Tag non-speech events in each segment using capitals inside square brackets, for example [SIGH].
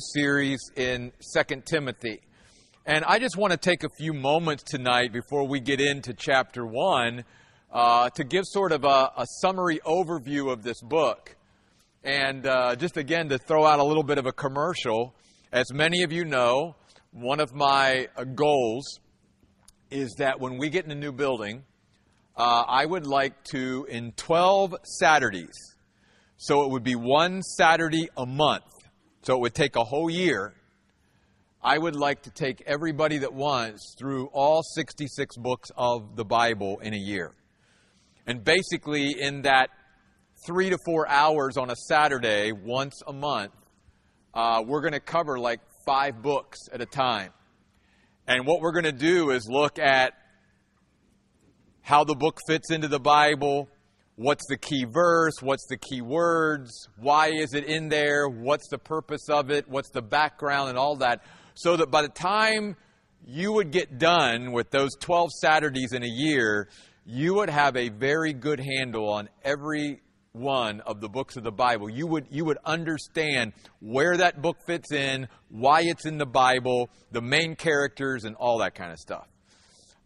series in Second Timothy. And I just want to take a few moments tonight before we get into chapter 1 uh, to give sort of a, a, summary overview of this book. And uh, just again to throw out a little bit of a commercial. As many of you know, one of my uh, goals is that when we get in a new building, uh, I would like to, in 12 Saturdays, so it would be one Saturday a month so it would take a whole year. I would like to take everybody that wants through all 66 books of the Bible in a year. And basically, in that three to four hours on a Saturday, once a month, uh, we're going to cover like five books at a time. And what we're going to do is look at how the book fits into the Bible, what's the key verse, what's the key words, why is it in there, what's the purpose of it, what's the background, and all that, so that by the time you would get done with those 12 Saturdays in a year, you would have a very good handle on every one of the books of the Bible. You would, you would understand where that book fits in, why it's in the Bible, the main characters, and all that kind of stuff.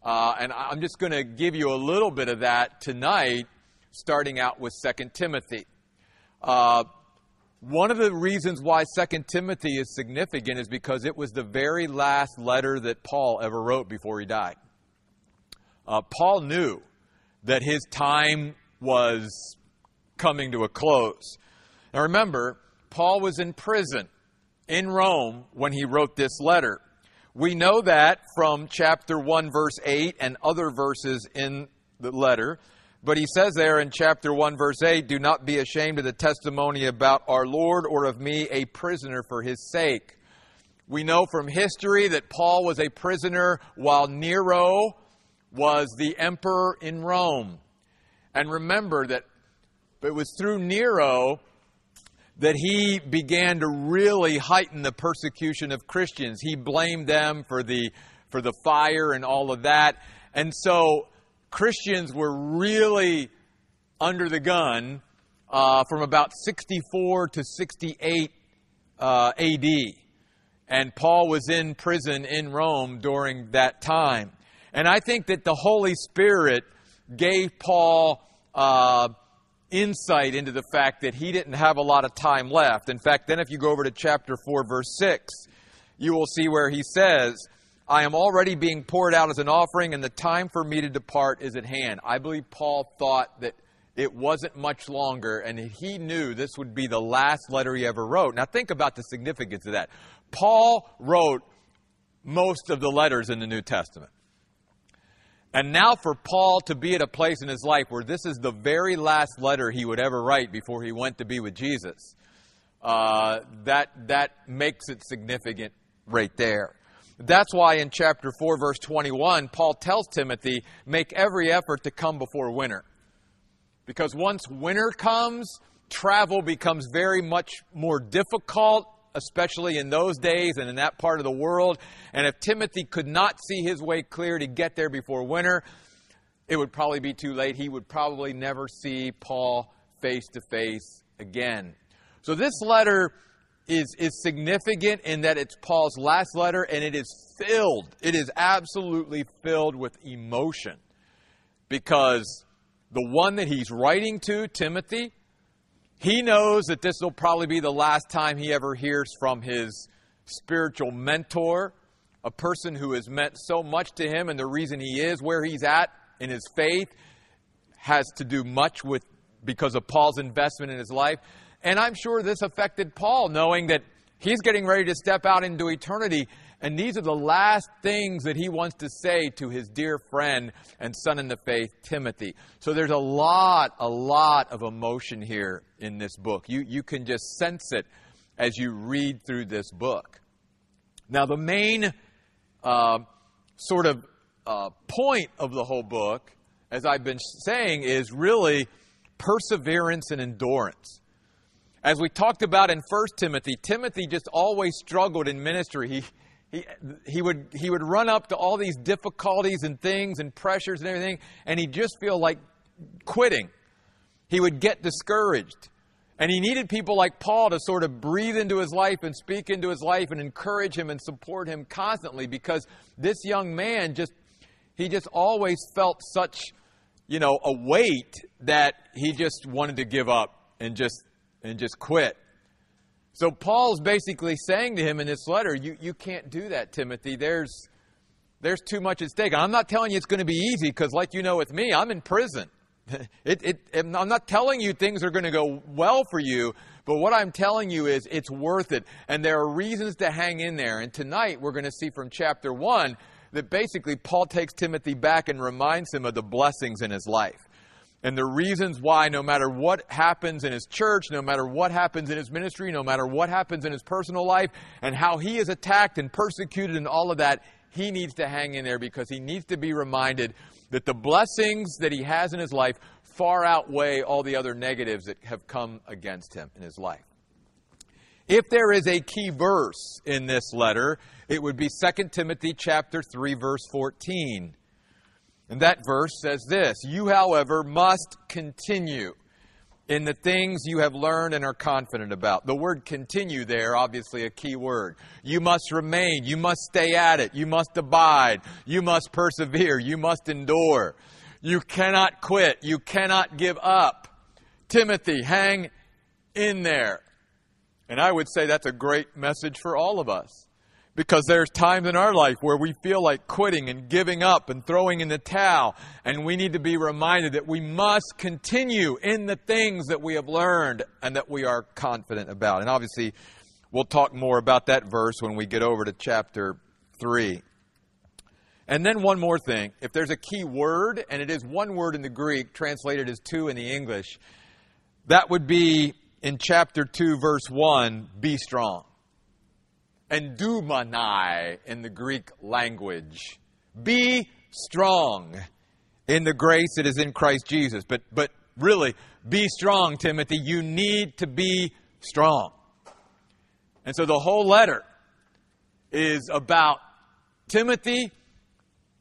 Uh, and I'm just going to give you a little bit of that tonight starting out with 2 Timothy. Uh, one of the reasons why 2 Timothy is significant is because it was the very last letter that Paul ever wrote before he died. Uh, Paul knew that his time was coming to a close. Now remember, Paul was in prison in Rome when he wrote this letter. We know that from chapter 1, verse 8, and other verses in the letter but he says there in chapter 1, verse 8, Do not be ashamed of the testimony about our Lord or of me, a prisoner for his sake. We know from history that Paul was a prisoner while Nero was the emperor in Rome. And remember that it was through Nero that he began to really heighten the persecution of Christians. He blamed them for the, for the fire and all of that. And so Christians were really under the gun uh, from about 64 to 68 uh, AD. And Paul was in prison in Rome during that time. And I think that the Holy Spirit gave Paul uh, insight into the fact that he didn't have a lot of time left. In fact, then if you go over to chapter 4, verse 6, you will see where he says, I am already being poured out as an offering, and the time for me to depart is at hand. I believe Paul thought that it wasn't much longer, and he knew this would be the last letter he ever wrote. Now, think about the significance of that. Paul wrote most of the letters in the New Testament. And now, for Paul to be at a place in his life where this is the very last letter he would ever write before he went to be with Jesus, uh, that, that makes it significant right there. That's why in chapter 4, verse 21, Paul tells Timothy, make every effort to come before winter. Because once winter comes, travel becomes very much more difficult, especially in those days and in that part of the world. And if Timothy could not see his way clear to get there before winter, it would probably be too late. He would probably never see Paul face to face again. So this letter is, is significant in that it's Paul's last letter and it is filled, it is absolutely filled with emotion. Because the one that he's writing to, Timothy, he knows that this will probably be the last time he ever hears from his spiritual mentor, a person who has meant so much to him, and the reason he is where he's at in his faith has to do much with because of Paul's investment in his life. And I'm sure this affected Paul, knowing that he's getting ready to step out into eternity. And these are the last things that he wants to say to his dear friend and son in the faith, Timothy. So there's a lot, a lot of emotion here in this book. You, you can just sense it as you read through this book. Now, the main uh, sort of uh, point of the whole book, as I've been saying, is really perseverance and endurance. As we talked about in 1 Timothy, Timothy just always struggled in ministry. He, he, he, would, he would run up to all these difficulties and things and pressures and everything, and he'd just feel like quitting. He would get discouraged. And he needed people like Paul to sort of breathe into his life and speak into his life and encourage him and support him constantly because this young man just, he just always felt such, you know, a weight that he just wanted to give up and just, and just quit. So Paul's basically saying to him in this letter, you, you can't do that, Timothy. There's, there's too much at stake. I'm not telling you it's going to be easy because, like you know with me, I'm in prison. [LAUGHS] It, it, I'm not telling you things are going to go well for you, but what I'm telling you is it's worth it. And there are reasons to hang in there. And tonight we're going to see from chapter 1 that basically Paul takes Timothy back and reminds him of the blessings in his life. And the reasons why, no matter what happens in his church, no matter what happens in his ministry, no matter what happens in his personal life, and how he is attacked and persecuted and all of that, he needs to hang in there because he needs to be reminded that the blessings that he has in his life far outweigh all the other negatives that have come against him in his life. If there is a key verse in this letter, it would be 2 Timothy chapter 3 verse 14. And that verse says this, "You however must continue in the things you have learned and are confident about. The word continue there, obviously a key word. You must remain. You must stay at it. You must abide. You must persevere. You must endure. You cannot quit. You cannot give up. Timothy, hang in there. And I would say that's a great message for all of us. Because there's times in our life where we feel like quitting and giving up and throwing in the towel. And we need to be reminded that we must continue in the things that we have learned and that we are confident about. And obviously, we'll talk more about that verse when we get over to chapter 3. And then one more thing. If there's a key word, and it is one word in the Greek, translated as two in the English, that would be in chapter 2, verse 1, be strong endumanai in the Greek language. Be strong in the grace that is in Christ Jesus. But, but really, be strong, Timothy. You need to be strong. And so the whole letter is about Timothy,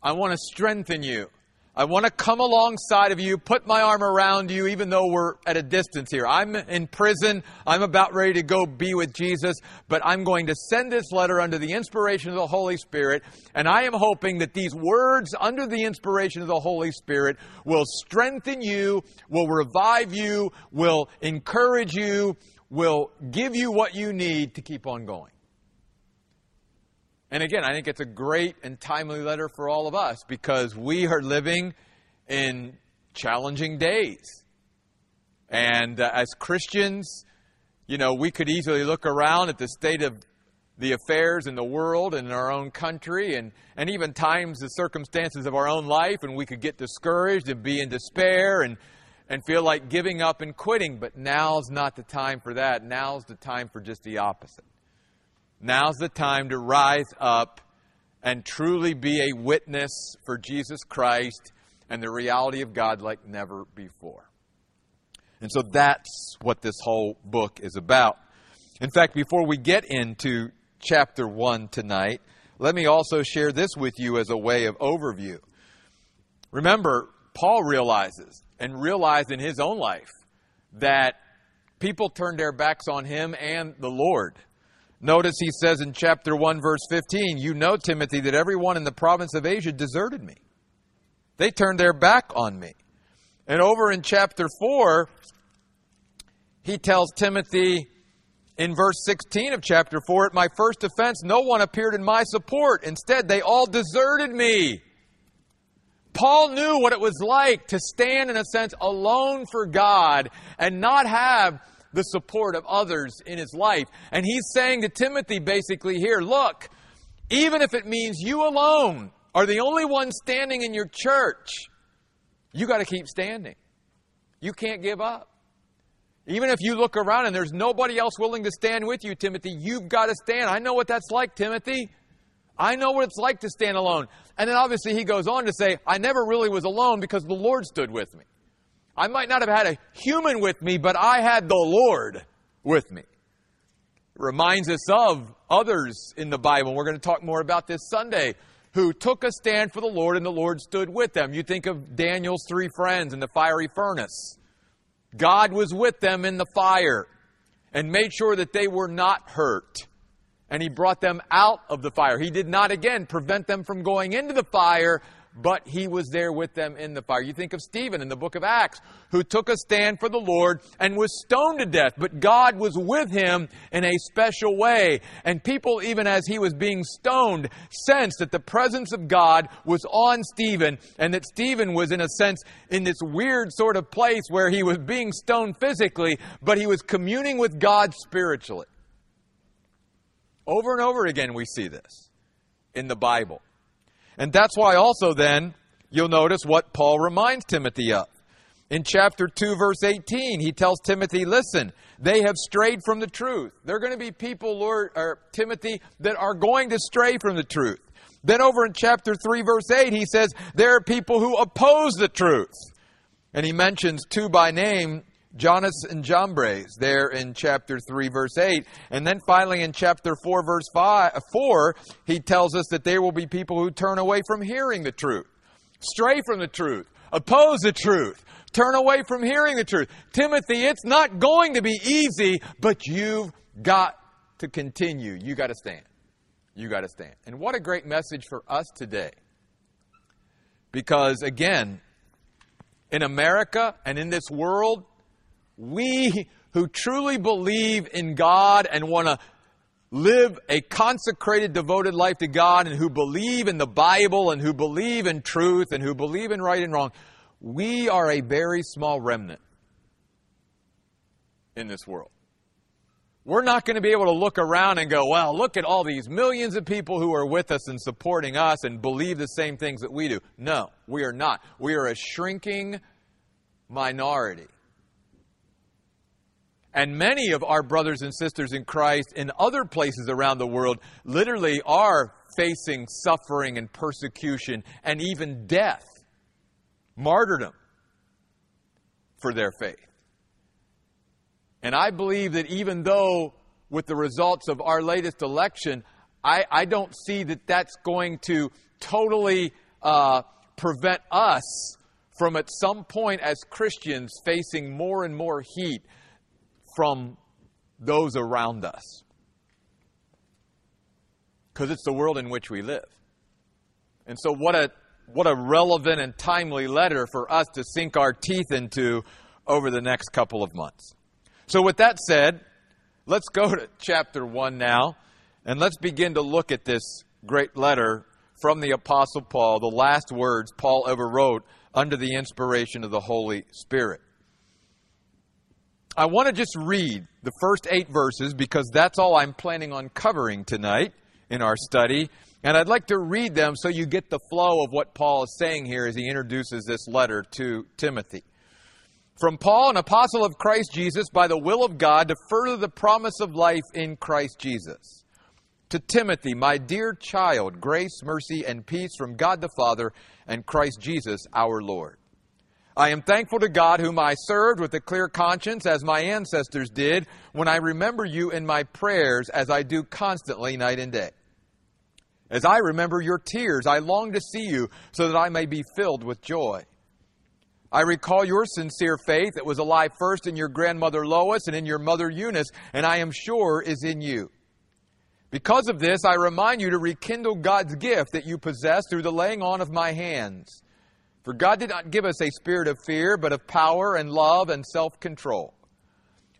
I want to strengthen you. I want to come alongside of you, put my arm around you, even though we're at a distance here. I'm in prison. I'm about ready to go be with Jesus, but I'm going to send this letter under the inspiration of the Holy Spirit. And I am hoping that these words under the inspiration of the Holy Spirit will strengthen you, will revive you, will encourage you, will give you what you need to keep on going. And again, I think it's a great and timely letter for all of us because we are living in challenging days. And uh, as Christians, you know, we could easily look around at the state of the affairs in the world and in our own country and, and even times the circumstances of our own life and we could get discouraged and be in despair and, and feel like giving up and quitting. But now's not the time for that. Now's the time for just the opposite. Now's the time to rise up and truly be a witness for Jesus Christ and the reality of God like never before. And so that's what this whole book is about. In fact, before we get into chapter 1 tonight, let me also share this with you as a way of overview. Remember, Paul realizes and realized in his own life that people turned their backs on him and the Lord. Notice he says in chapter 1, verse 15, You know, Timothy, that everyone in the province of Asia deserted me. They turned their back on me. And over in chapter 4, he tells Timothy in verse 16 of chapter 4 At my first offense, no one appeared in my support. Instead, they all deserted me. Paul knew what it was like to stand, in a sense, alone for God and not have the support of others in his life. And he's saying to Timothy basically here, look, even if it means you alone are the only one standing in your church, you got to keep standing. You can't give up. Even if you look around and there's nobody else willing to stand with you, Timothy, you've got to stand. I know what that's like, Timothy. I know what it's like to stand alone. And then obviously he goes on to say, I never really was alone because the Lord stood with me. I might not have had a human with me, but I had the Lord with me. It reminds us of others in the Bible. We're going to talk more about this Sunday who took a stand for the Lord and the Lord stood with them. You think of Daniel's three friends in the fiery furnace. God was with them in the fire. and made sure that they were not hurt. And he brought them out of the fire. He did not again prevent them from going into the fire, but he was there with them in the fire. You think of Stephen in the book of Acts, who took a stand for the Lord and was stoned to death, but God was with him in a special way. And people, even as he was being stoned, sensed that the presence of God was on Stephen and that Stephen was, in a sense, in this weird sort of place where he was being stoned physically, but he was communing with God spiritually. Over and over again, we see this in the Bible. And that's why also then you'll notice what Paul reminds Timothy of. In chapter 2, verse 18, he tells Timothy, listen, they have strayed from the truth. There are going to be people, Lord, or Timothy, that are going to stray from the truth. Then over in chapter 3, verse 8, he says, there are people who oppose the truth. And he mentions two by name Jannes and Jambres there in chapter 3, verse 8. And then finally in chapter 4, verse 5, 4, he tells us that there will be people who turn away from hearing the truth, stray from the truth, oppose the truth, turn away from hearing the truth. Timothy, it's not going to be easy, but you've got to continue. You got to stand. You got to stand. And what a great message for us today. Because again, in America and in this world, we who truly believe in God and want to live a consecrated, devoted life to God and who believe in the Bible and who believe in truth and who believe in right and wrong, we are a very small remnant in this world. We're not going to be able to look around and go, well, look at all these millions of people who are with us and supporting us and believe the same things that we do. No, we are not. We are a shrinking minority. And many of our brothers and sisters in Christ in other places around the world literally are facing suffering and persecution and even death, martyrdom for their faith. And I believe that even though, with the results of our latest election, I, I don't see that that's going to totally uh, prevent us from at some point as Christians facing more and more heat from those around us. Because it's the world in which we live. And so, what a, what a relevant and timely letter for us to sink our teeth into over the next couple of months. So, with that said, let's go to chapter 1 now, and let's begin to look at this great letter from the Apostle Paul, the last words Paul ever wrote under the inspiration of the Holy Spirit. I want to just read the first eight verses because that's all I'm planning on covering tonight in our study. And I'd like to read them so you get the flow of what Paul is saying here as he introduces this letter to Timothy. From Paul, an apostle of Christ Jesus, by the will of God, to further the promise of life in Christ Jesus. To Timothy, my dear child, grace, mercy, and peace from God the Father and Christ Jesus our Lord. I am thankful to God, whom I served with a clear conscience, as my ancestors did, when I remember you in my prayers, as I do constantly night and day. As I remember your tears, I long to see you, so that I may be filled with joy. I recall your sincere faith that was alive first in your grandmother Lois and in your mother Eunice, and I am sure is in you. Because of this, I remind you to rekindle God's gift that you possess through the laying on of my hands. For God did not give us a spirit of fear, but of power and love and self control.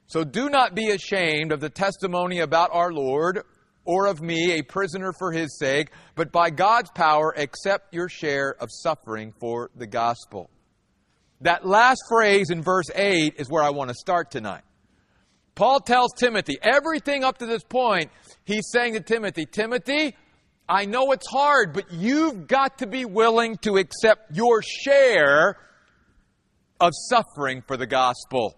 So do not be ashamed of the testimony about our Lord or of me, a prisoner for his sake, but by God's power accept your share of suffering for the gospel. That last phrase in verse 8 is where I want to start tonight. Paul tells Timothy, everything up to this point, he's saying to Timothy, Timothy, I know it's hard, but you've got to be willing to accept your share of suffering for the gospel.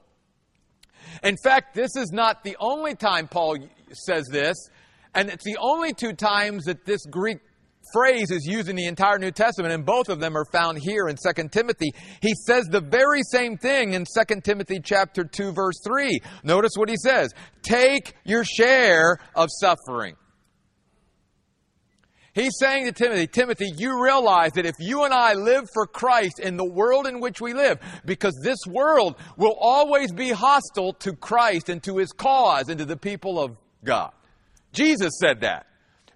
In fact, this is not the only time Paul says this, and it's the only two times that this Greek phrase is used in the entire New Testament, and both of them are found here in 2 Timothy. He says the very same thing in 2 Timothy chapter 2 verse 3. Notice what he says. Take your share of suffering. He's saying to Timothy, Timothy, you realize that if you and I live for Christ in the world in which we live, because this world will always be hostile to Christ and to his cause and to the people of God. Jesus said that.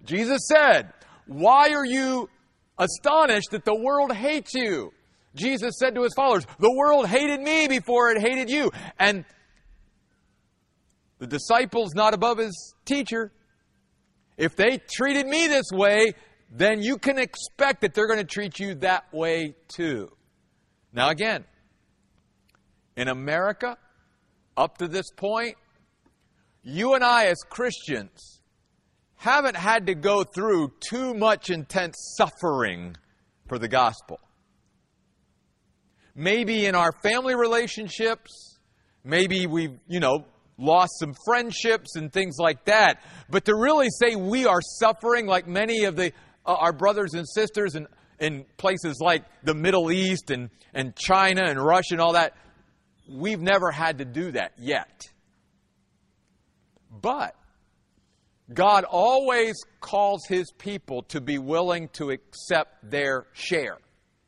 Jesus said, Why are you astonished that the world hates you? Jesus said to his followers, The world hated me before it hated you. And the disciple's not above his teacher. If they treated me this way, then you can expect that they're going to treat you that way too. Now, again, in America, up to this point, you and I as Christians haven't had to go through too much intense suffering for the gospel. Maybe in our family relationships, maybe we've, you know, lost some friendships and things like that. But to really say we are suffering like many of the, uh, our brothers and sisters in, in places like the Middle East and, and China and Russia and all that, we've never had to do that yet. But God always calls his people to be willing to accept their share.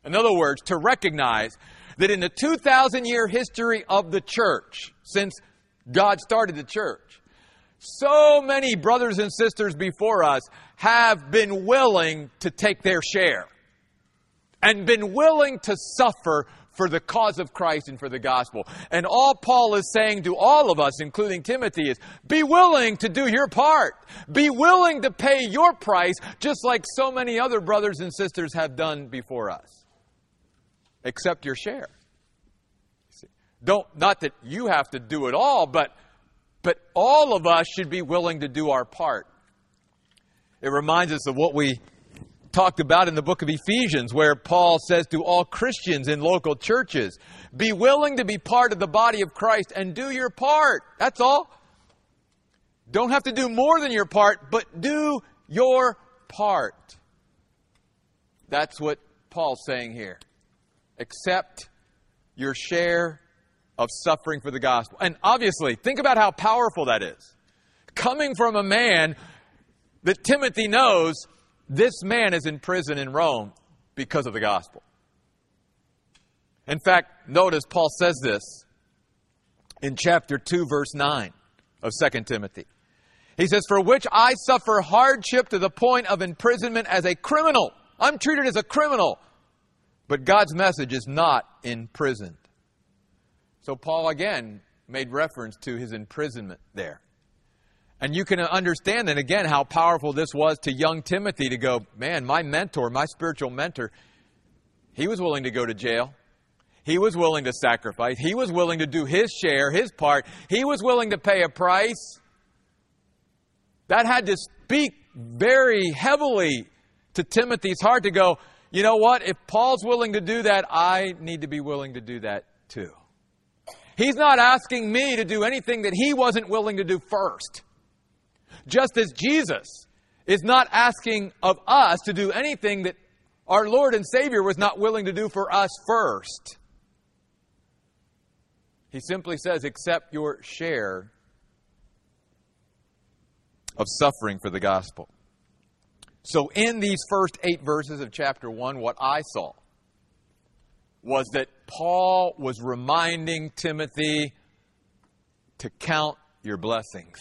In other words, to recognize that in the 2,000 year history of the church, since God started the church. So many brothers and sisters before us have been willing to take their share and been willing to suffer for the cause of Christ and for the gospel. And all Paul is saying to all of us, including Timothy, is be willing to do your part. Be willing to pay your price, just like so many other brothers and sisters have done before us. Accept your share. Don't, not that you have to do it all, but, but all of us should be willing to do our part. It reminds us of what we talked about in the book of Ephesians, where Paul says to all Christians in local churches, be willing to be part of the body of Christ and do your part. That's all. Don't have to do more than your part, but do your part. That's what Paul's saying here. Accept your share of suffering for the gospel. And obviously, think about how powerful that is. Coming from a man that Timothy knows this man is in prison in Rome because of the gospel. In fact, notice Paul says this in chapter 2, verse 9 of 2 Timothy. He says, For which I suffer hardship to the point of imprisonment as a criminal. I'm treated as a criminal. But God's message is not in prison. So Paul again made reference to his imprisonment there. And you can understand then again how powerful this was to young Timothy to go, man, my mentor, my spiritual mentor, he was willing to go to jail. He was willing to sacrifice. He was willing to do his share, his part. He was willing to pay a price. That had to speak very heavily to Timothy's heart to go, you know what? If Paul's willing to do that, I need to be willing to do that too. He's not asking me to do anything that he wasn't willing to do first. Just as Jesus is not asking of us to do anything that our Lord and Savior was not willing to do for us first. He simply says, accept your share of suffering for the gospel. So, in these first eight verses of chapter 1, what I saw was that Paul was reminding Timothy to count your blessings.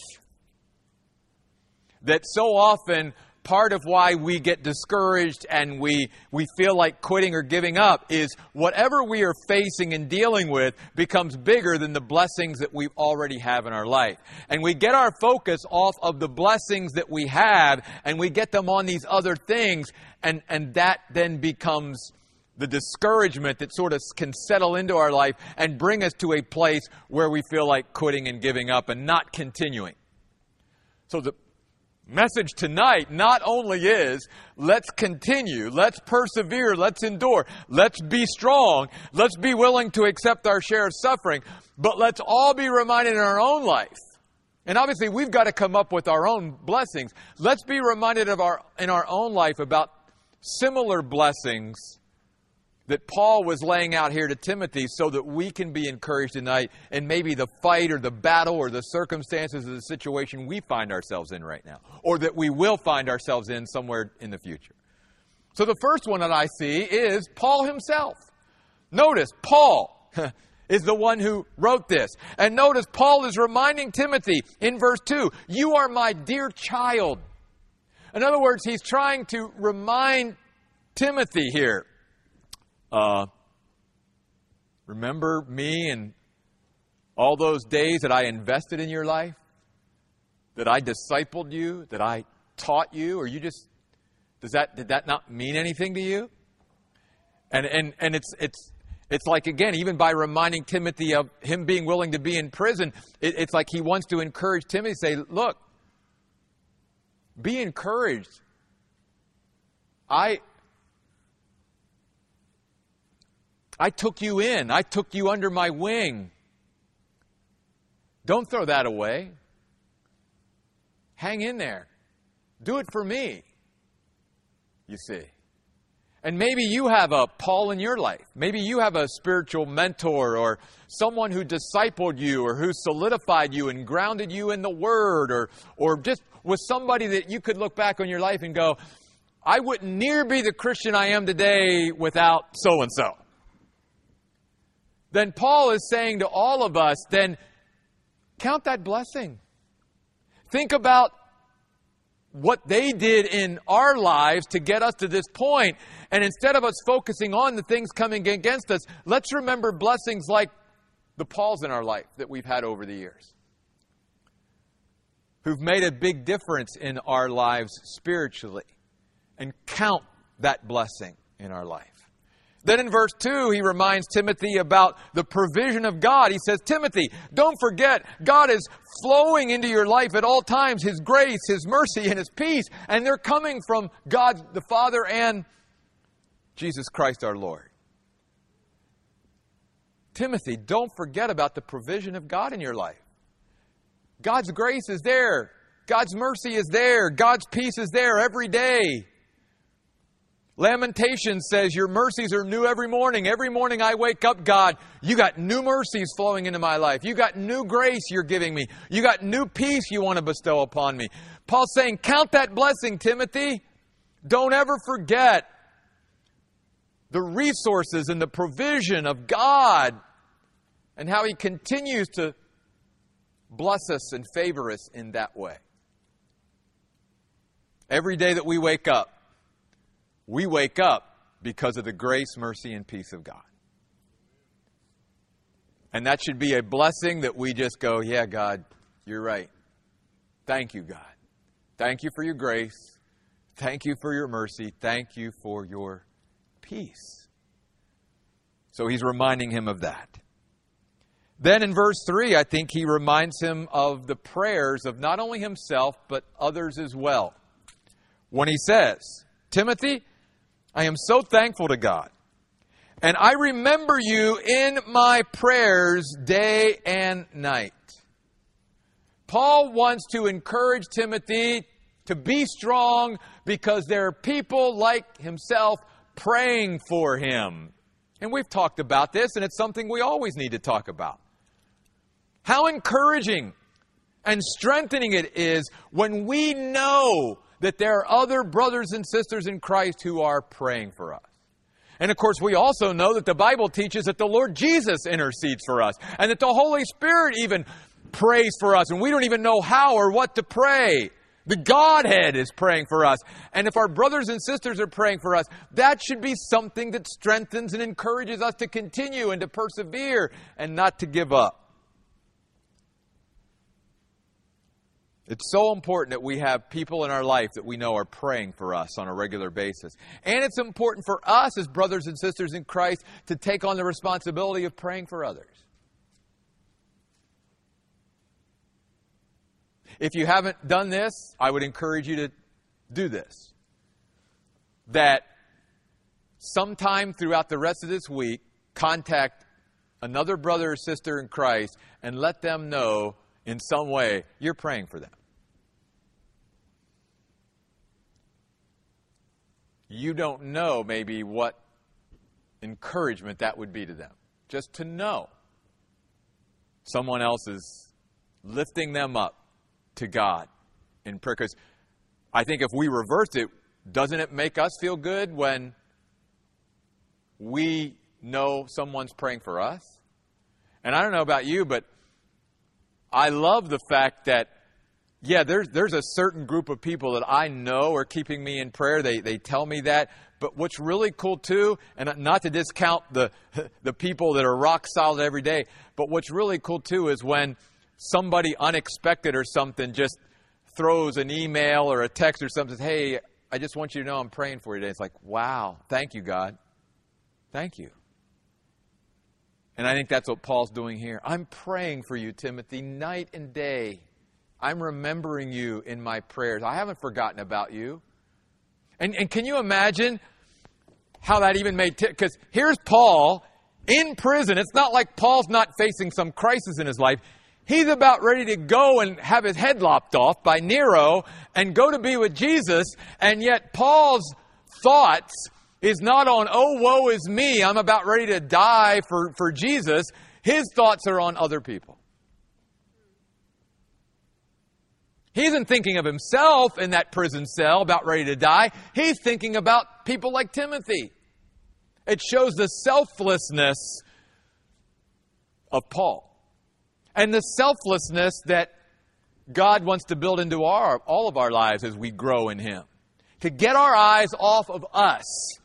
That so often, part of why we get discouraged and we, we feel like quitting or giving up is whatever we are facing and dealing with becomes bigger than the blessings that we already have in our life. And we get our focus off of the blessings that we have and we get them on these other things, and, and that then becomes the discouragement that sort of can settle into our life and bring us to a place where we feel like quitting and giving up and not continuing. So the message tonight not only is let's continue, let's persevere, let's endure, let's be strong, let's be willing to accept our share of suffering, but let's all be reminded in our own life. And obviously we've got to come up with our own blessings. Let's be reminded of our in our own life about similar blessings that Paul was laying out here to Timothy so that we can be encouraged tonight in maybe the fight or the battle or the circumstances of the situation we find ourselves in right now, or that we will find ourselves in somewhere in the future. So the first one that I see is Paul himself. Notice, Paul [LAUGHS] is the one who wrote this. And notice, Paul is reminding Timothy in verse 2 You are my dear child. In other words, he's trying to remind Timothy here uh, remember me and all those days that I invested in your life? That I discipled you? That I taught you? Or you just, does that, did that not mean anything to you? And, and, and it's, it's, it's like, again, even by reminding Timothy of him being willing to be in prison, it, it's like he wants to encourage Timothy, say, look, be encouraged. I, I took you in, I took you under my wing. Don't throw that away. Hang in there. Do it for me. You see. And maybe you have a Paul in your life. Maybe you have a spiritual mentor or someone who discipled you or who solidified you and grounded you in the Word or, or just was somebody that you could look back on your life and go, I wouldn't near be the Christian I am today without so and so then Paul is saying to all of us, then count that blessing. Think about what they did in our lives to get us to this point. And instead of us focusing on the things coming against us, let's remember blessings like the Pauls in our life that we've had over the years, who've made a big difference in our lives spiritually, and count that blessing in our life. Then in verse 2, he reminds Timothy about the provision of God. He says, Timothy, don't forget, God is flowing into your life at all times, His grace, His mercy, and His peace. And they're coming from God the Father and Jesus Christ our Lord. Timothy, don't forget about the provision of God in your life. God's grace is there. God's mercy is there. God's peace is there every day. Lamentation says, Your mercies are new every morning. Every morning I wake up, God, you got new mercies flowing into my life. You got new grace you're giving me. You got new peace you want to bestow upon me. Paul's saying, Count that blessing, Timothy. Don't ever forget the resources and the provision of God and how He continues to bless us and favor us in that way. Every day that we wake up, we wake up because of the grace, mercy, and peace of God. And that should be a blessing that we just go, yeah, God, you're right. Thank you, God. Thank you for your grace. Thank you for your mercy. Thank you for your peace. So he's reminding him of that. Then in verse 3, I think he reminds him of the prayers of not only himself, but others as well. When he says, Timothy, I am so thankful to God. And I remember you in my prayers day and night. Paul wants to encourage Timothy to be strong because there are people like himself praying for him. And we've talked about this, and it's something we always need to talk about. How encouraging and strengthening it is when we know that there are other brothers and sisters in Christ who are praying for us. And of course, we also know that the Bible teaches that the Lord Jesus intercedes for us and that the Holy Spirit even prays for us, and we don't even know how or what to pray. The Godhead is praying for us. And if our brothers and sisters are praying for us, that should be something that strengthens and encourages us to continue and to persevere and not to give up. It's so important that we have people in our life that we know are praying for us on a regular basis. And it's important for us as brothers and sisters in Christ to take on the responsibility of praying for others. If you haven't done this, I would encourage you to do this. That sometime throughout the rest of this week, contact another brother or sister in Christ and let them know in some way, you're praying for them. You don't know maybe what encouragement that would be to them. Just to know someone else is lifting them up to God in prayer. Because I think if we reverse it, doesn't it make us feel good when we know someone's praying for us? And I don't know about you, but I love the fact that, yeah, there's, there's a certain group of people that I know are keeping me in prayer. They, they tell me that. But what's really cool too, and not to discount the, [LAUGHS] the people that are rock solid every day, but what's really cool too is when somebody unexpected or something just throws an email or a text or something, says, hey, I just want you to know I'm praying for you today. It's like, wow, thank you, God. Thank you. And I think that's what Paul's doing here. I'm praying for you, Timothy, night and day. I'm remembering you in my prayers. I haven't forgotten about you. And, and can you imagine how that even made, because t- here's Paul in prison. It's not like Paul's not facing some crisis in his life. He's about ready to go and have his head lopped off by Nero and go to be with Jesus. And yet Paul's thoughts is not on, oh, woe is me, I'm about ready to die for, for Jesus. His thoughts are on other people. He isn't thinking of himself in that prison cell about ready to die. He's thinking about people like Timothy. It shows the selflessness of Paul and the selflessness that God wants to build into our, all of our lives as we grow in Him. To get our eyes off of us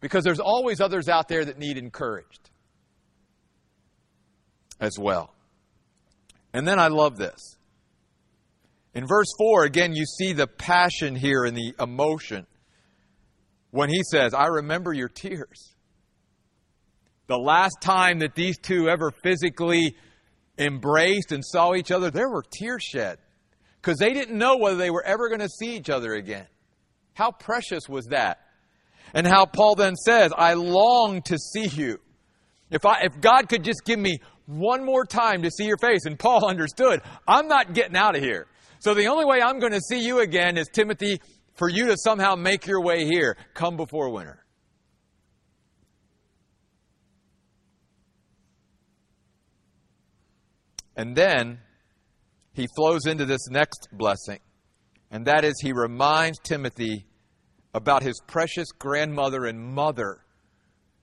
because there's always others out there that need encouraged as well. And then I love this. In verse 4, again, you see the passion here and the emotion when he says, I remember your tears. The last time that these two ever physically embraced and saw each other, there were tears shed because they didn't know whether they were ever going to see each other again. How precious was that? And how Paul then says, I long to see you. If, I, if God could just give me one more time to see your face, and Paul [LAUGHS] understood, I'm not getting out of here. So the only way I'm going to see you again is, Timothy, for you to somehow make your way here. Come before winter. And then he flows into this next blessing, and that is he reminds Timothy about his precious grandmother and mother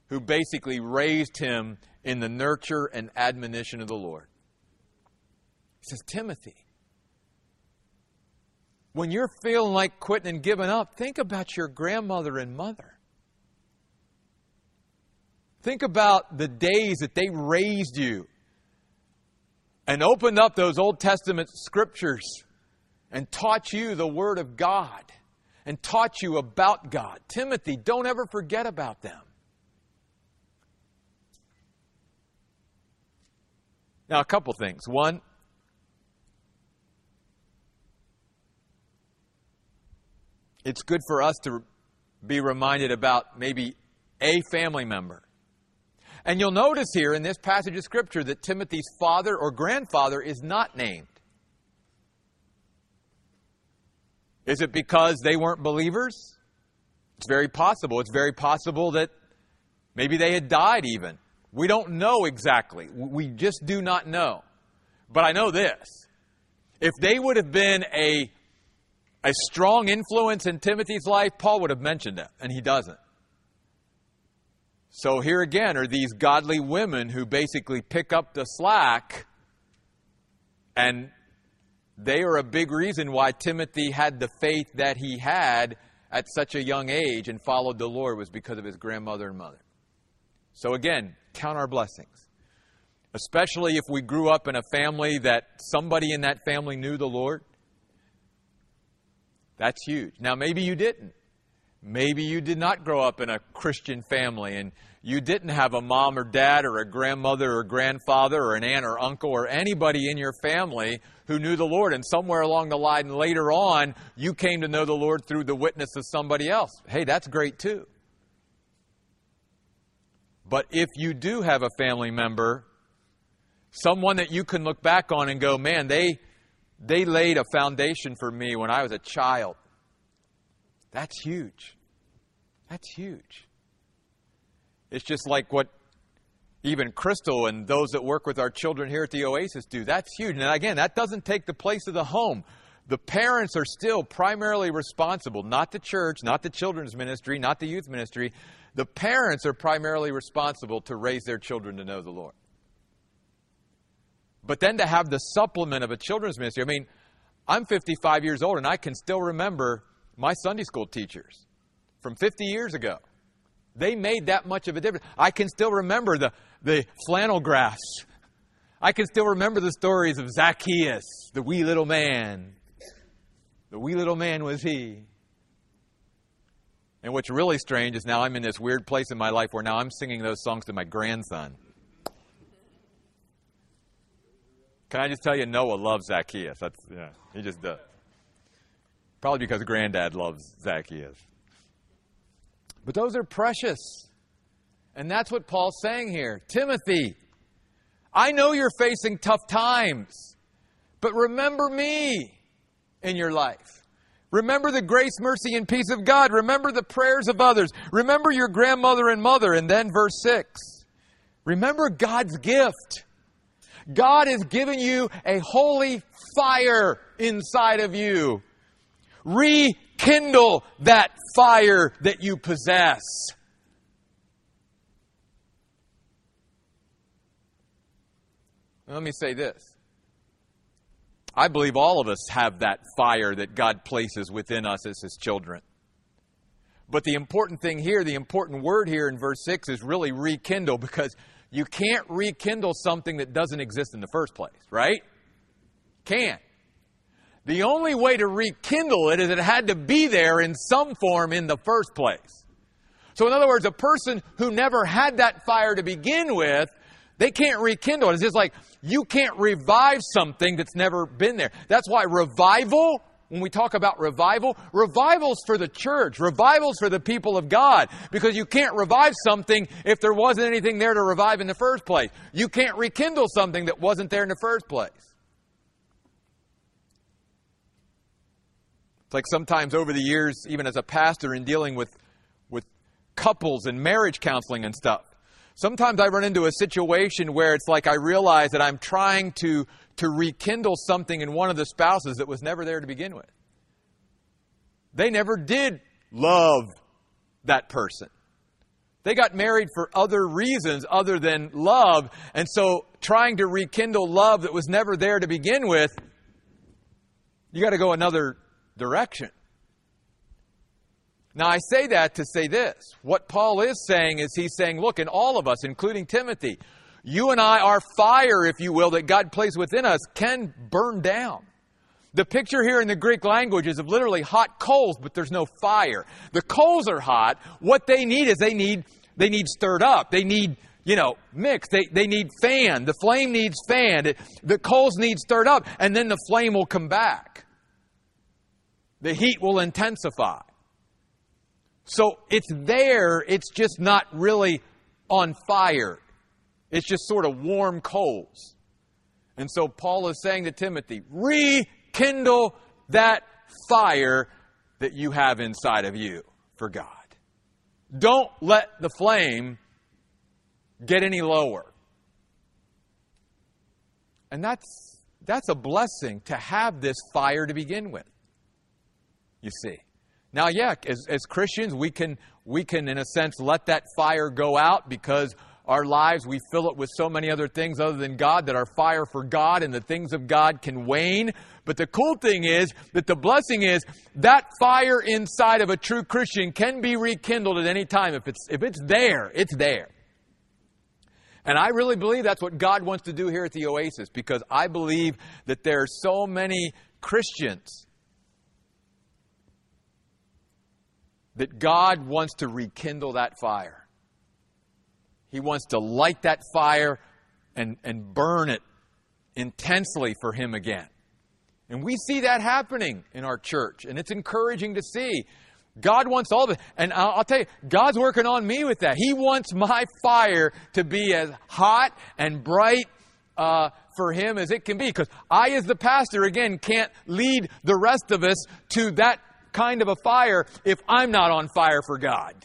who basically raised him in the nurture and admonition of the Lord. He says, Timothy, when you're feeling like quitting and giving up, think about your grandmother and mother. Think about the days that they raised you and opened up those Old Testament scriptures and taught you the Word of God and taught you about God. Timothy, don't ever forget about them. Now, a couple things. One, it's good for us to be reminded about maybe a family member. And you'll notice here in this passage of Scripture that Timothy's father or grandfather is not named. Is it because they weren't believers? It's very possible. It's very possible that maybe they had died even. We don't know exactly. We just do not know. But I know this. If they would have been a, a strong influence in Timothy's life, Paul would have mentioned it, and he doesn't. So here again are these godly women who basically pick up the slack and they are a big reason why Timothy had the faith that he had at such a young age and followed the Lord was because of his grandmother and mother. So again, count our blessings. Especially if we grew up in a family that somebody in that family knew the Lord. That's huge. Now, maybe you didn't. Maybe you did not grow up in a Christian family and you didn't have a mom or dad or a grandmother or grandfather or an aunt or uncle or anybody in your family who knew the Lord. And somewhere along the line later on, you came to know the Lord through the witness of somebody else. Hey, that's great too. But if you do have a family member, someone that you can look back on and go, man, they, they laid a foundation for me when I was a child. That's huge. That's huge. It's just like what even Crystal and those that work with our children here at the Oasis do. That's huge. And again, that doesn't take the place of the home. The parents are still primarily responsible, not the church, not the children's ministry, not the youth ministry. The parents are primarily responsible to raise their children to know the Lord. But then to have the supplement of a children's ministry, I mean, I'm 55 years old and I can still remember my Sunday school teachers from 50 years ago. They made that much of a difference. I can still remember the, the flannel graphs. I can still remember the stories of Zacchaeus, the wee little man. The wee little man was he. And what's really strange is now I'm in this weird place in my life where now I'm singing those songs to my grandson. Can I just tell you, Noah loves Zacchaeus. That's yeah, he just does. Probably because granddad loves Zacchaeus. But those are precious. And that's what Paul's saying here. Timothy, I know you're facing tough times, but remember me in your life. Remember the grace, mercy, and peace of God. Remember the prayers of others. Remember your grandmother and mother. And then verse 6. Remember God's gift. God has given you a holy fire inside of you. Rekindle that fire that you possess. Let me say this. I believe all of us have that fire that God places within us as His children. But the important thing here, the important word here in verse 6 is really rekindle because you can't rekindle something that doesn't exist in the first place, right? Can't. The only way to rekindle it is it had to be there in some form in the first place. So, in other words, a person who never had that fire to begin with, they can't rekindle it. It's just like you can't revive something that's never been there. That's why revival when we talk about revival, revival's for the church, revival's for the people of God, because you can't revive something if there wasn't anything there to revive in the first place. You can't rekindle something that wasn't there in the first place. It's like sometimes over the years, even as a pastor in dealing with, with couples and marriage counseling and stuff, sometimes I run into a situation where it's like I realize that I'm trying to to rekindle something in one of the spouses that was never there to begin with. They never did love that person. They got married for other reasons other than love. And so trying to rekindle love that was never there to begin with, you got to go another direction. Now, I say that to say this. What Paul is saying is he's saying, look, in all of us, including Timothy, you and I, our fire, if you will, that God placed within us can burn down. The picture here in the Greek language is of literally hot coals, but there's no fire. The coals are hot. What they need is they need, they need stirred up. They need, you know, mixed. They, they need fan. The flame needs fan. The coals need stirred up, and then the flame will come back. The heat will intensify. So it's there, it's just not really on fire. It's just sort of warm coals. And so Paul is saying to Timothy, rekindle that fire that you have inside of you for God. Don't let the flame get any lower. And that's, that's a blessing to have this fire to begin with. You see. Now, yeah, as, as Christians, we can, we can, in a sense, let that fire go out because our lives, we fill it with so many other things other than God that our fire for God and the things of God can wane. But the cool thing is that the blessing is that fire inside of a true Christian can be rekindled at any time. If it's, if it's there, it's there. And I really believe that's what God wants to do here at the Oasis because I believe that there are so many Christians that God wants to rekindle that fire. He wants to light that fire and, and burn it intensely for Him again. And we see that happening in our church, and it's encouraging to see. God wants all of it. And I'll, I'll, tell you, God's working on me with that. He wants my fire to be as hot and bright uh, for Him as it can be. Because I, as the pastor, again, can't lead the rest of us to that kind of a fire if I'm not on fire for God.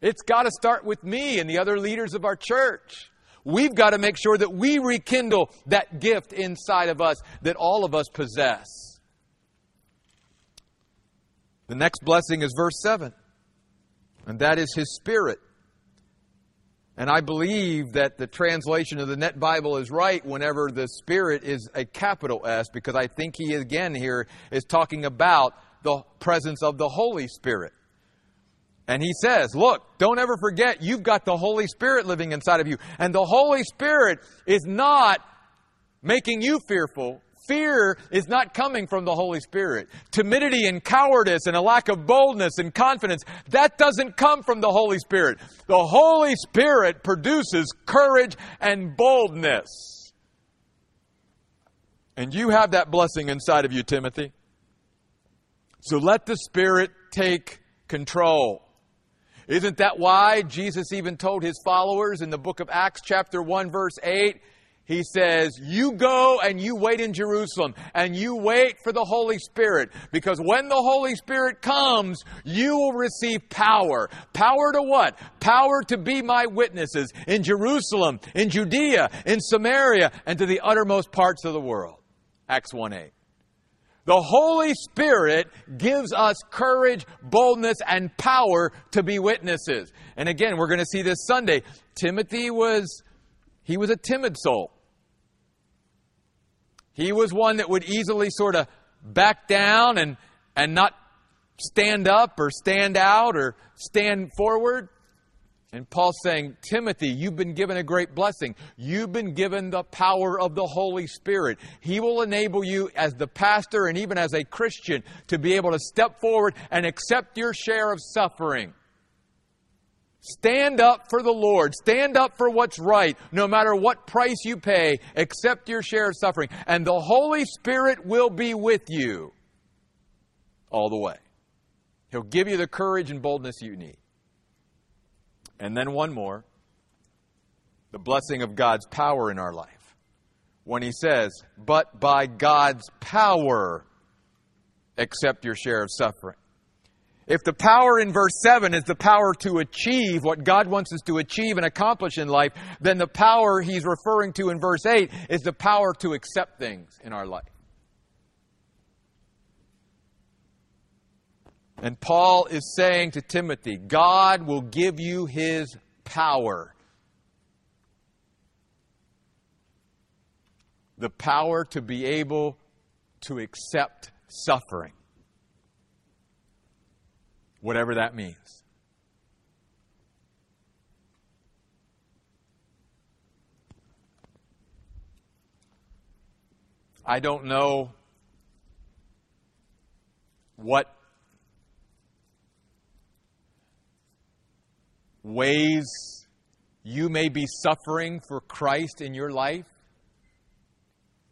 It's got to start with me and the other leaders of our church. We've got to make sure that we rekindle that gift inside of us that all of us possess. The next blessing is verse 7, and that is His Spirit. And I believe that the translation of the Net Bible is right whenever the Spirit is a capital S, because I think he again here is talking about the presence of the Holy Spirit. And he says, Look, don't ever forget you've got the Holy Spirit living inside of you. And the Holy Spirit is not making you fearful. Fear is not coming from the Holy Spirit. Timidity and cowardice and a lack of boldness and confidence, that doesn't come from the Holy Spirit. The Holy Spirit produces courage and boldness. And you have that blessing inside of you, Timothy. So let the Spirit take control. Isn't that why Jesus even told his followers in the book of Acts, chapter 1, verse 8? He says, You go and you wait in Jerusalem and you wait for the Holy Spirit because when the Holy Spirit comes, you will receive power. Power to what? Power to be my witnesses in Jerusalem, in Judea, in Samaria, and to the uttermost parts of the world. Acts 1 8. The Holy Spirit gives us courage, boldness, and power to be witnesses. And again, we're going to see this Sunday. Timothy was, he was a timid soul. He was one that would easily sort of back down and, and not stand up or stand out or stand forward. And Paul's saying, Timothy, you've been given a great blessing. You've been given the power of the Holy Spirit. He will enable you as the pastor and even as a Christian to be able to step forward and accept your share of suffering. Stand up for the Lord. Stand up for what's right, no matter what price you pay. Accept your share of suffering. And the Holy Spirit will be with you all the way. He'll give you the courage and boldness you need. And then one more the blessing of God's power in our life. When he says, but by God's power, accept your share of suffering. If the power in verse 7 is the power to achieve what God wants us to achieve and accomplish in life, then the power he's referring to in verse 8 is the power to accept things in our life. And Paul is saying to Timothy, God will give you his power. The power to be able to accept suffering. Whatever that means. I don't know what ways you may be suffering for Christ in your life,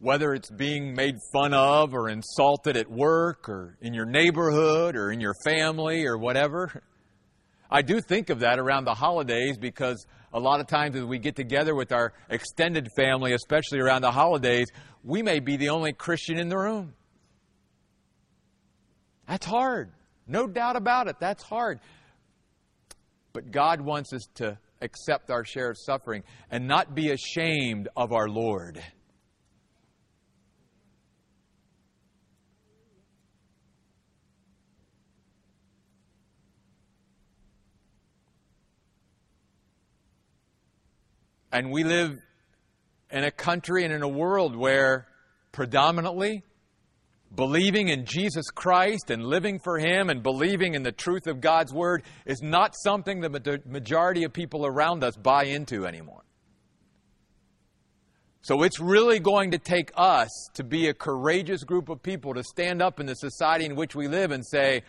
whether it's being made fun of or insulted at work or in your neighborhood or in your family or whatever. [LAUGHS] I do think of that around the holidays because a lot of times as we get together with our extended family, especially around the holidays, we may be the only Christian in the room. That's hard. No doubt about it. That's hard. But God wants us to accept our share of suffering and not be ashamed of our Lord. And we live in a country and in a world where predominantly believing in Jesus Christ and living for Him and believing in the truth of God's Word is not something that the majority of people around us buy into anymore. So it's really going to take us to be a courageous group of people to stand up in the society in which we live and say,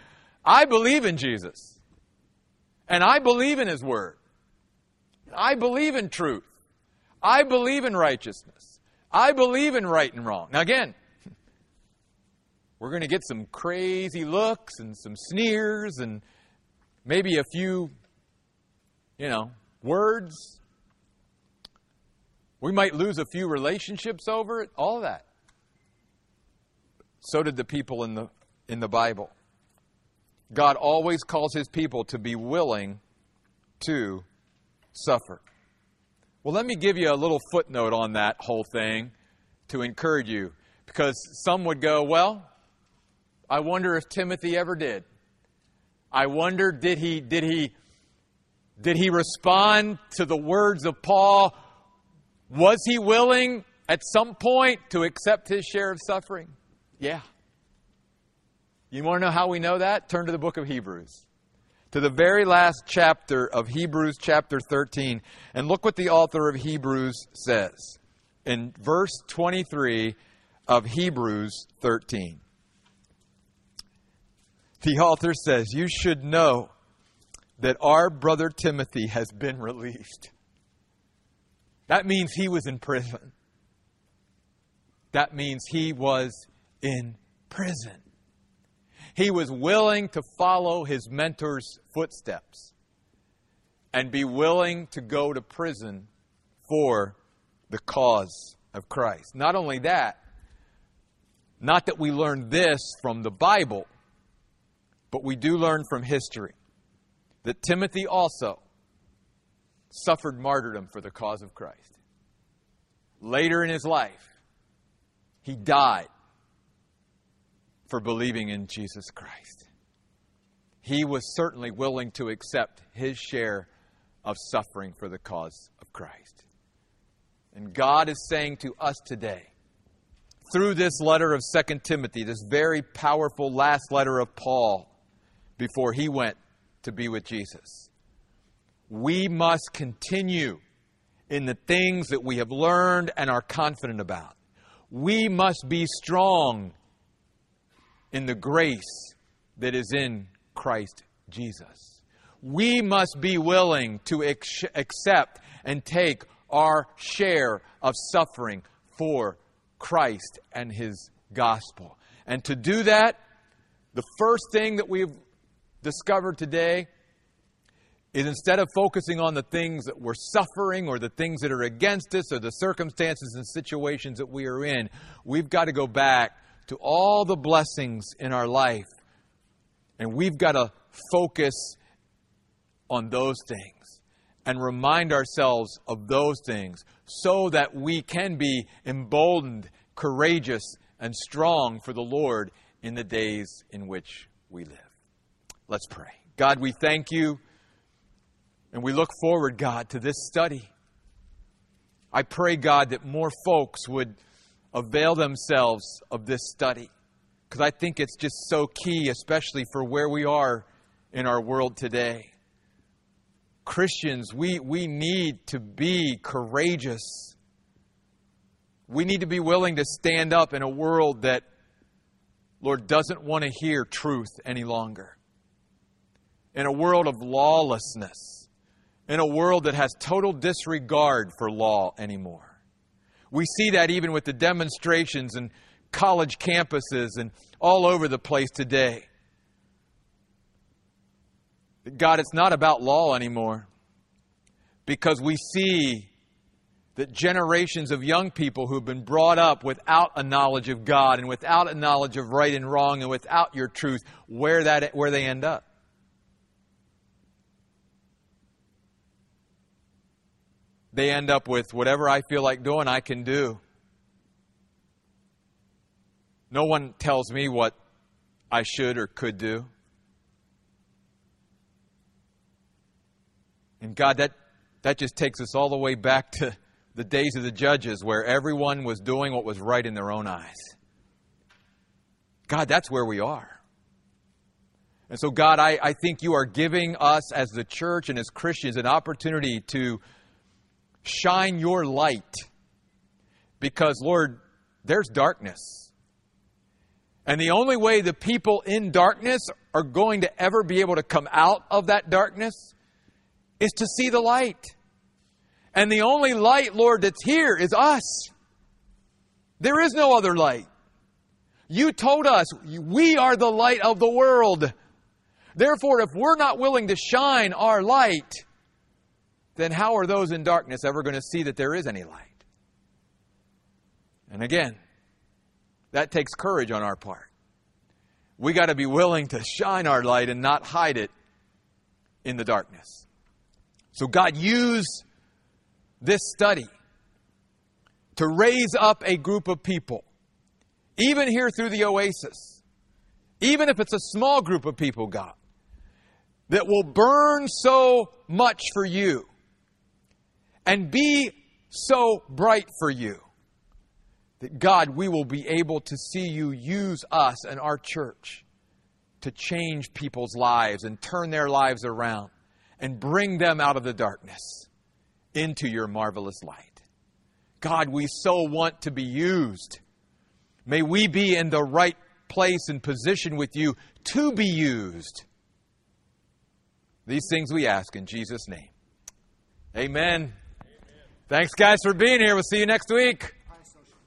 I believe in Jesus. And I believe in His Word. I believe in truth. I believe in righteousness. I believe in right and wrong. Now, again, we're going to get some crazy looks and some sneers and maybe a few, you know, words. We might lose a few relationships over it, all that. So did the people in the, in the Bible. God always calls his people to be willing to suffer. Well, let me give you a little footnote on that whole thing to encourage you. Because some would go, well, I wonder if Timothy ever did. I wonder, did he, did he, did he respond to the words of Paul? Was he willing at some point to accept his share of suffering? Yeah. You want to know how we know that? Turn to the book of Hebrews to the very last chapter of Hebrews, chapter 13, and look what the author of Hebrews says in verse 23 of Hebrews 13. The author says, You should know that our brother Timothy has been released. That means he was in prison. That means he was in prison. He was willing to follow his mentor's footsteps and be willing to go to prison for the cause of Christ. Not only that, not that we learn this from the Bible, but we do learn from history that Timothy also suffered martyrdom for the cause of Christ. Later in his life, he died for believing in Jesus Christ. He was certainly willing to accept his share of suffering for the cause of Christ. And God is saying to us today, through this letter of 2 Timothy, this very powerful last letter of Paul before he went to be with Jesus, we must continue in the things that we have learned and are confident about. We must be strong in the grace that is in Christ Jesus. We must be willing to ex- accept and take our share of suffering for Christ and His gospel. And to do that, the first thing that we've discovered today is instead of focusing on the things that we're suffering or the things that are against us or the circumstances and situations that we are in, we've got to go back to all the blessings in our life. And we've got to focus on those things and remind ourselves of those things so that we can be emboldened, courageous, and strong for the Lord in the days in which we live. Let's pray. God, we thank you and we look forward, God, to this study. I pray, God, that more folks would avail themselves of this study because I think it's just so key, especially for where we are in our world today. Christians, we, we need to be courageous. We need to be willing to stand up in a world that, Lord, doesn't want to hear truth any longer. In a world of lawlessness. In a world that has total disregard for law anymore. We see that even with the demonstrations and college campuses and all over the place today. God, it's not about law anymore because we see that generations of young people who've been brought up without a knowledge of God and without a knowledge of right and wrong and without your truth, where, that, where they end up. They end up with whatever I feel like doing, I can do. No one tells me what I should or could do. And God, that, that just takes us all the way back to the days of the judges where everyone was doing what was right in their own eyes. God, that's where we are. And so, God, I, I think you are giving us as the church and as Christians an opportunity to shine your light. Because, Lord, there's darkness. And the only way the people in darkness are going to ever be able to come out of that darkness is to see the light. And the only light, Lord, that's here is us. There is no other light. You told us we are the light of the world. Therefore, if we're not willing to shine our light, then how are those in darkness ever going to see that there is any light? And again, that takes courage on our part. We got to be willing to shine our light and not hide it in the darkness. So, God, use this study to raise up a group of people, even here through the oasis, even if it's a small group of people, God, that will burn so much for you and be so bright for you that God, we will be able to see you use us and our church to change people's lives and turn their lives around and bring them out of the darkness into your marvelous light. God, we so want to be used. May we be in the right place and position with you to be used. These things we ask in Jesus' name. Amen. Thanks, guys, for being here. We'll see you next week.